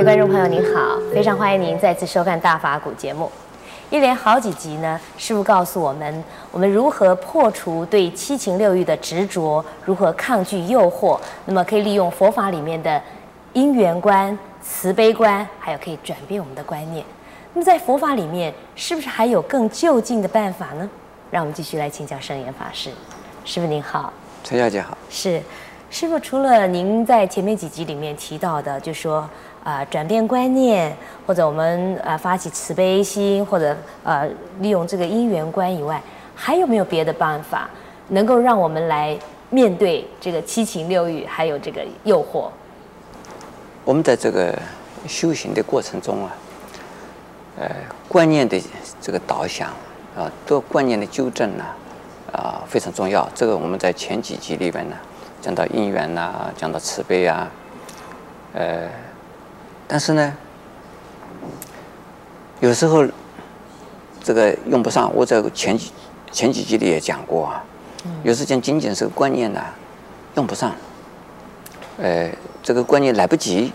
各位观众朋友，您好，非常欢迎您再次收看《大法古》节目。一连好几集呢，师傅告诉我们，我们如何破除对七情六欲的执着，如何抗拒诱惑，那么可以利用佛法里面的因缘观、慈悲观，还有可以转变我们的观念。那么在佛法里面，是不是还有更就近的办法呢？让我们继续来请教圣严法师。师傅您好，陈小姐好。是，师傅除了您在前面几集里面提到的，就说。啊、转变观念，或者我们啊、发起慈悲心，或者呃利用这个因缘观以外，还有没有别的办法，能够让我们来面对这个七情六欲，还有这个诱惑？我们在这个修行的过程中啊，呃，观念的这个导向啊，多观念的纠正呢，啊非常重要。这个我们在前几集里边呢，讲到因缘呐、啊，讲到慈悲啊，呃。但是呢，有时候这个用不上。我在前几前几集里也讲过啊，有时间仅仅是个观念呢，用不上。呃，这个观念来不及，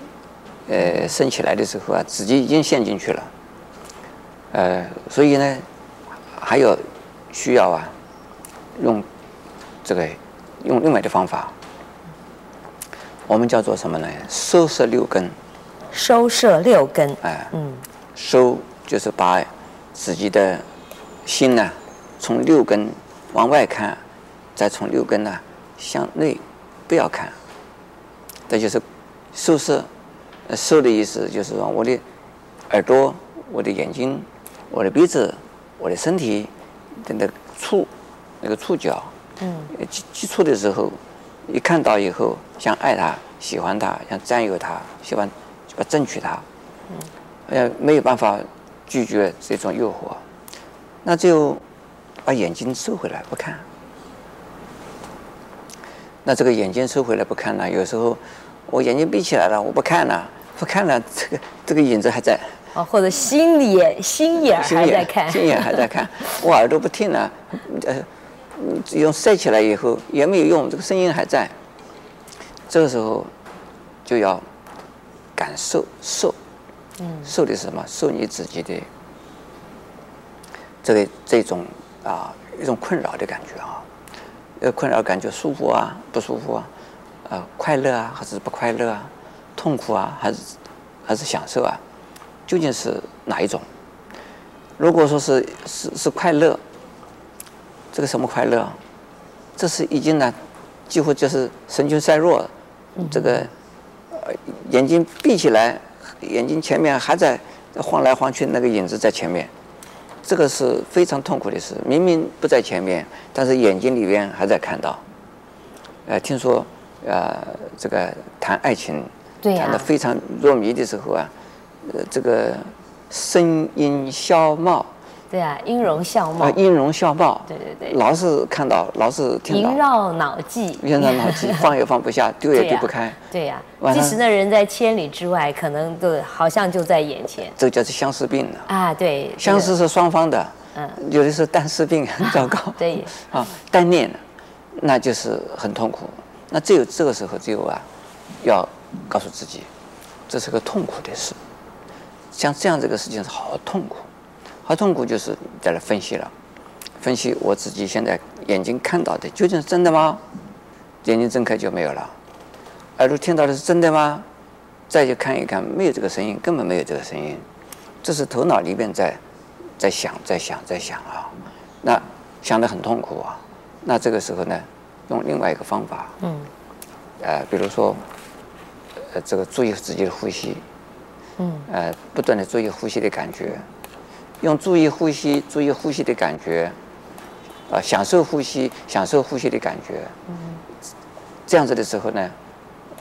呃，升起来的时候啊，自己已经陷进去了。呃，所以呢，还有需要啊，用这个用另外的方法，我们叫做什么呢？收摄六根。收摄六根，哎，嗯，收就是把自己的心呢，从六根往外看，再从六根呢向内不要看。这就是收摄，收的意思就是说，我的耳朵、我的眼睛、我的鼻子、我的身体的那个触，那个触角，嗯，接接触的时候，一看到以后，想爱他、喜欢他、想占有他、喜欢。要争取他，嗯，呃，没有办法拒绝这种诱惑，那就把眼睛收回来不看。那这个眼睛收回来不看呢？有时候我眼睛闭起来了，我不看了，不看了，这个这个影子还在。哦，或者心眼心眼还在看，心眼还在看。我耳朵不听了，呃，用塞起来以后也没有用，这个声音还在。这个时候就要。感受受，嗯，受的是什么？受你自己的这个这种啊一种困扰的感觉啊，呃，困扰感觉舒服啊，不舒服啊，呃，快乐啊，还是不快乐啊，痛苦啊，还是还是享受啊？究竟是哪一种？如果说是是是快乐，这个什么快乐？这是已经呢，几乎就是神经衰弱，这个。呃眼睛闭起来，眼睛前面还在晃来晃去，那个影子在前面，这个是非常痛苦的事。明明不在前面，但是眼睛里面还在看到。呃，听说，呃，这个谈爱情，谈的非常入迷的时候啊，呃，这个声音消貌。对啊，音容笑貌。啊，音容笑貌。对对对。老是看到，老是听到。萦绕脑际。萦绕脑际，放也放不下，丢也丢不开。对呀。即使那人在千里之外，可能都好像就在眼前。这叫做相思病了。啊，对。相思是双方的。嗯。有的是单思病，很糟糕。对。啊，单恋，那就是很痛苦。那只有这个时候，只有啊，要告诉自己，这是个痛苦的事。像这样这个事情是好痛苦。好痛苦，就是在那分析了，分析我自己现在眼睛看到的究竟是真的吗？眼睛睁开就没有了，耳朵听到的是真的吗？再去看一看，没有这个声音，根本没有这个声音，这是头脑里面在在想，在想，在想啊，那想得很痛苦啊。那这个时候呢，用另外一个方法，嗯，呃，比如说，呃，这个注意自己的呼吸，嗯，呃，不断的注意呼吸的感觉。用注意呼吸，注意呼吸的感觉，啊，享受呼吸，享受呼吸的感觉。嗯，这样子的时候呢，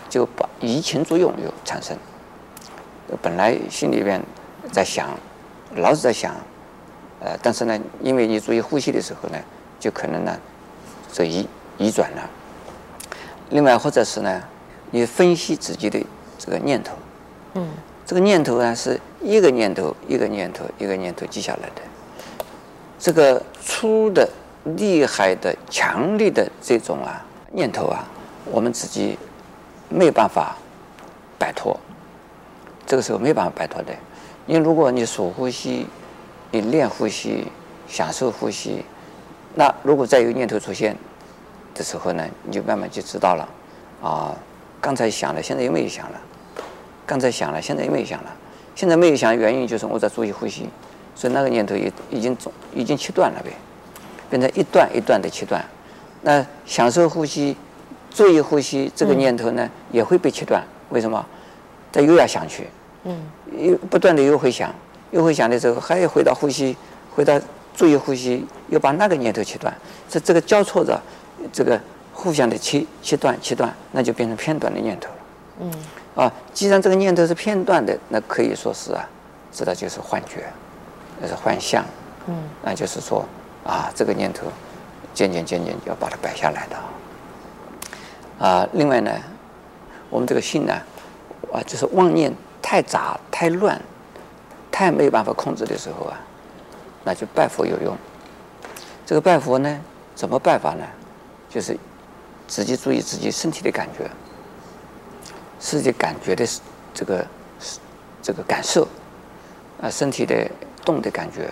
就把移情作用又产生。本来心里边在想，老是在想，呃，但是呢，因为你注意呼吸的时候呢，就可能呢，这移移转了。另外，或者是呢，你分析自己的这个念头。嗯。这个念头呢，是一个念头一个念头一个念头记下来的。这个粗的、厉害的、强烈的这种啊念头啊，我们自己没有办法摆脱。这个时候没办法摆脱的。因为如果你数呼吸，你练呼吸，享受呼吸，那如果再有念头出现的时候呢，你就慢慢就知道了，啊，刚才想了，现在又没有想了，刚才想了，现在又没有想了，现在没有想的原因就是我在注意呼吸，所以那个念头也已经总已经切断了呗，变成一段一段的切断。那享受呼吸，注意呼吸，这个念头呢、嗯、也会被切断。为什么？他又要想去。嗯，又不断的又会想，又会想的时候，还要回到呼吸，回到注意呼吸，又把那个念头切断，这这个交错着，这个互相的切切断切断，那就变成片段的念头了。嗯，啊，既然这个念头是片段的，那可以说是啊，知道就是幻觉，那是幻象。嗯，那就是说啊，这个念头渐渐渐渐要把它摆下来的。啊，另外呢，我们这个心呢，啊，就是妄念。太杂太乱，太没有办法控制的时候啊，那就拜佛有用。这个拜佛呢，怎么拜法呢？就是自己注意自己身体的感觉，自己感觉的这个这个感受啊，身体的动的感觉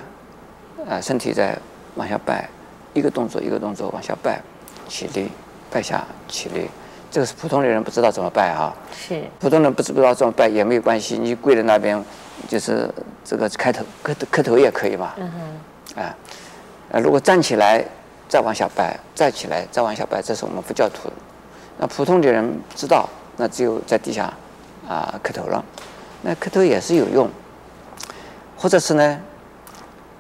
啊，身体在往下拜，一个动作一个动作往下拜，起立，拜下，起立。这个是普通的人不知道怎么拜啊，是。普通人不知不知道怎么拜也没有关系，你跪在那边，就是这个开头磕磕头也可以嘛，嗯哼，啊，呃，如果站起来再往下拜，站起来再往下拜，这是我们佛教徒，那普通的人知道，那只有在地下啊磕头了，那磕头也是有用，或者是呢，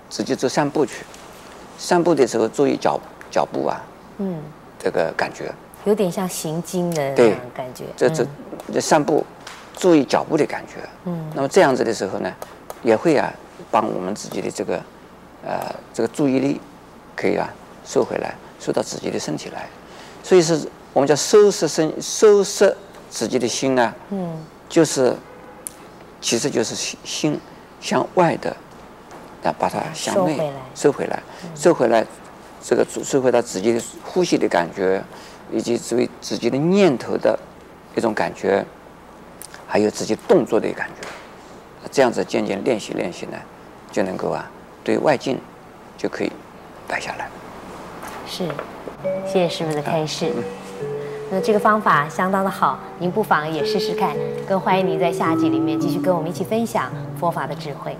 直接走散步去，散步的时候注意脚脚步啊，嗯，这个感觉。有点像行经的感觉，这这这散步，注意脚步的感觉。嗯，那么这样子的时候呢，也会啊，帮我们自己的这个，呃，这个注意力，可以啊收回来，收到自己的身体来。所以是我们叫收摄身，收摄自己的心呢。嗯，就是，其实就是心心向外的，啊把它向内收回来，收回来，这个收回到自己的呼吸的感觉。以及作为自己的念头的一种感觉，还有自己动作的感觉，这样子渐渐练习练习呢，就能够啊，对外境就可以摆下来。是，谢谢师傅的开示。嗯、那这个方法相当的好，您不妨也试试看。更欢迎您在下集里面继续跟我们一起分享佛法的智慧。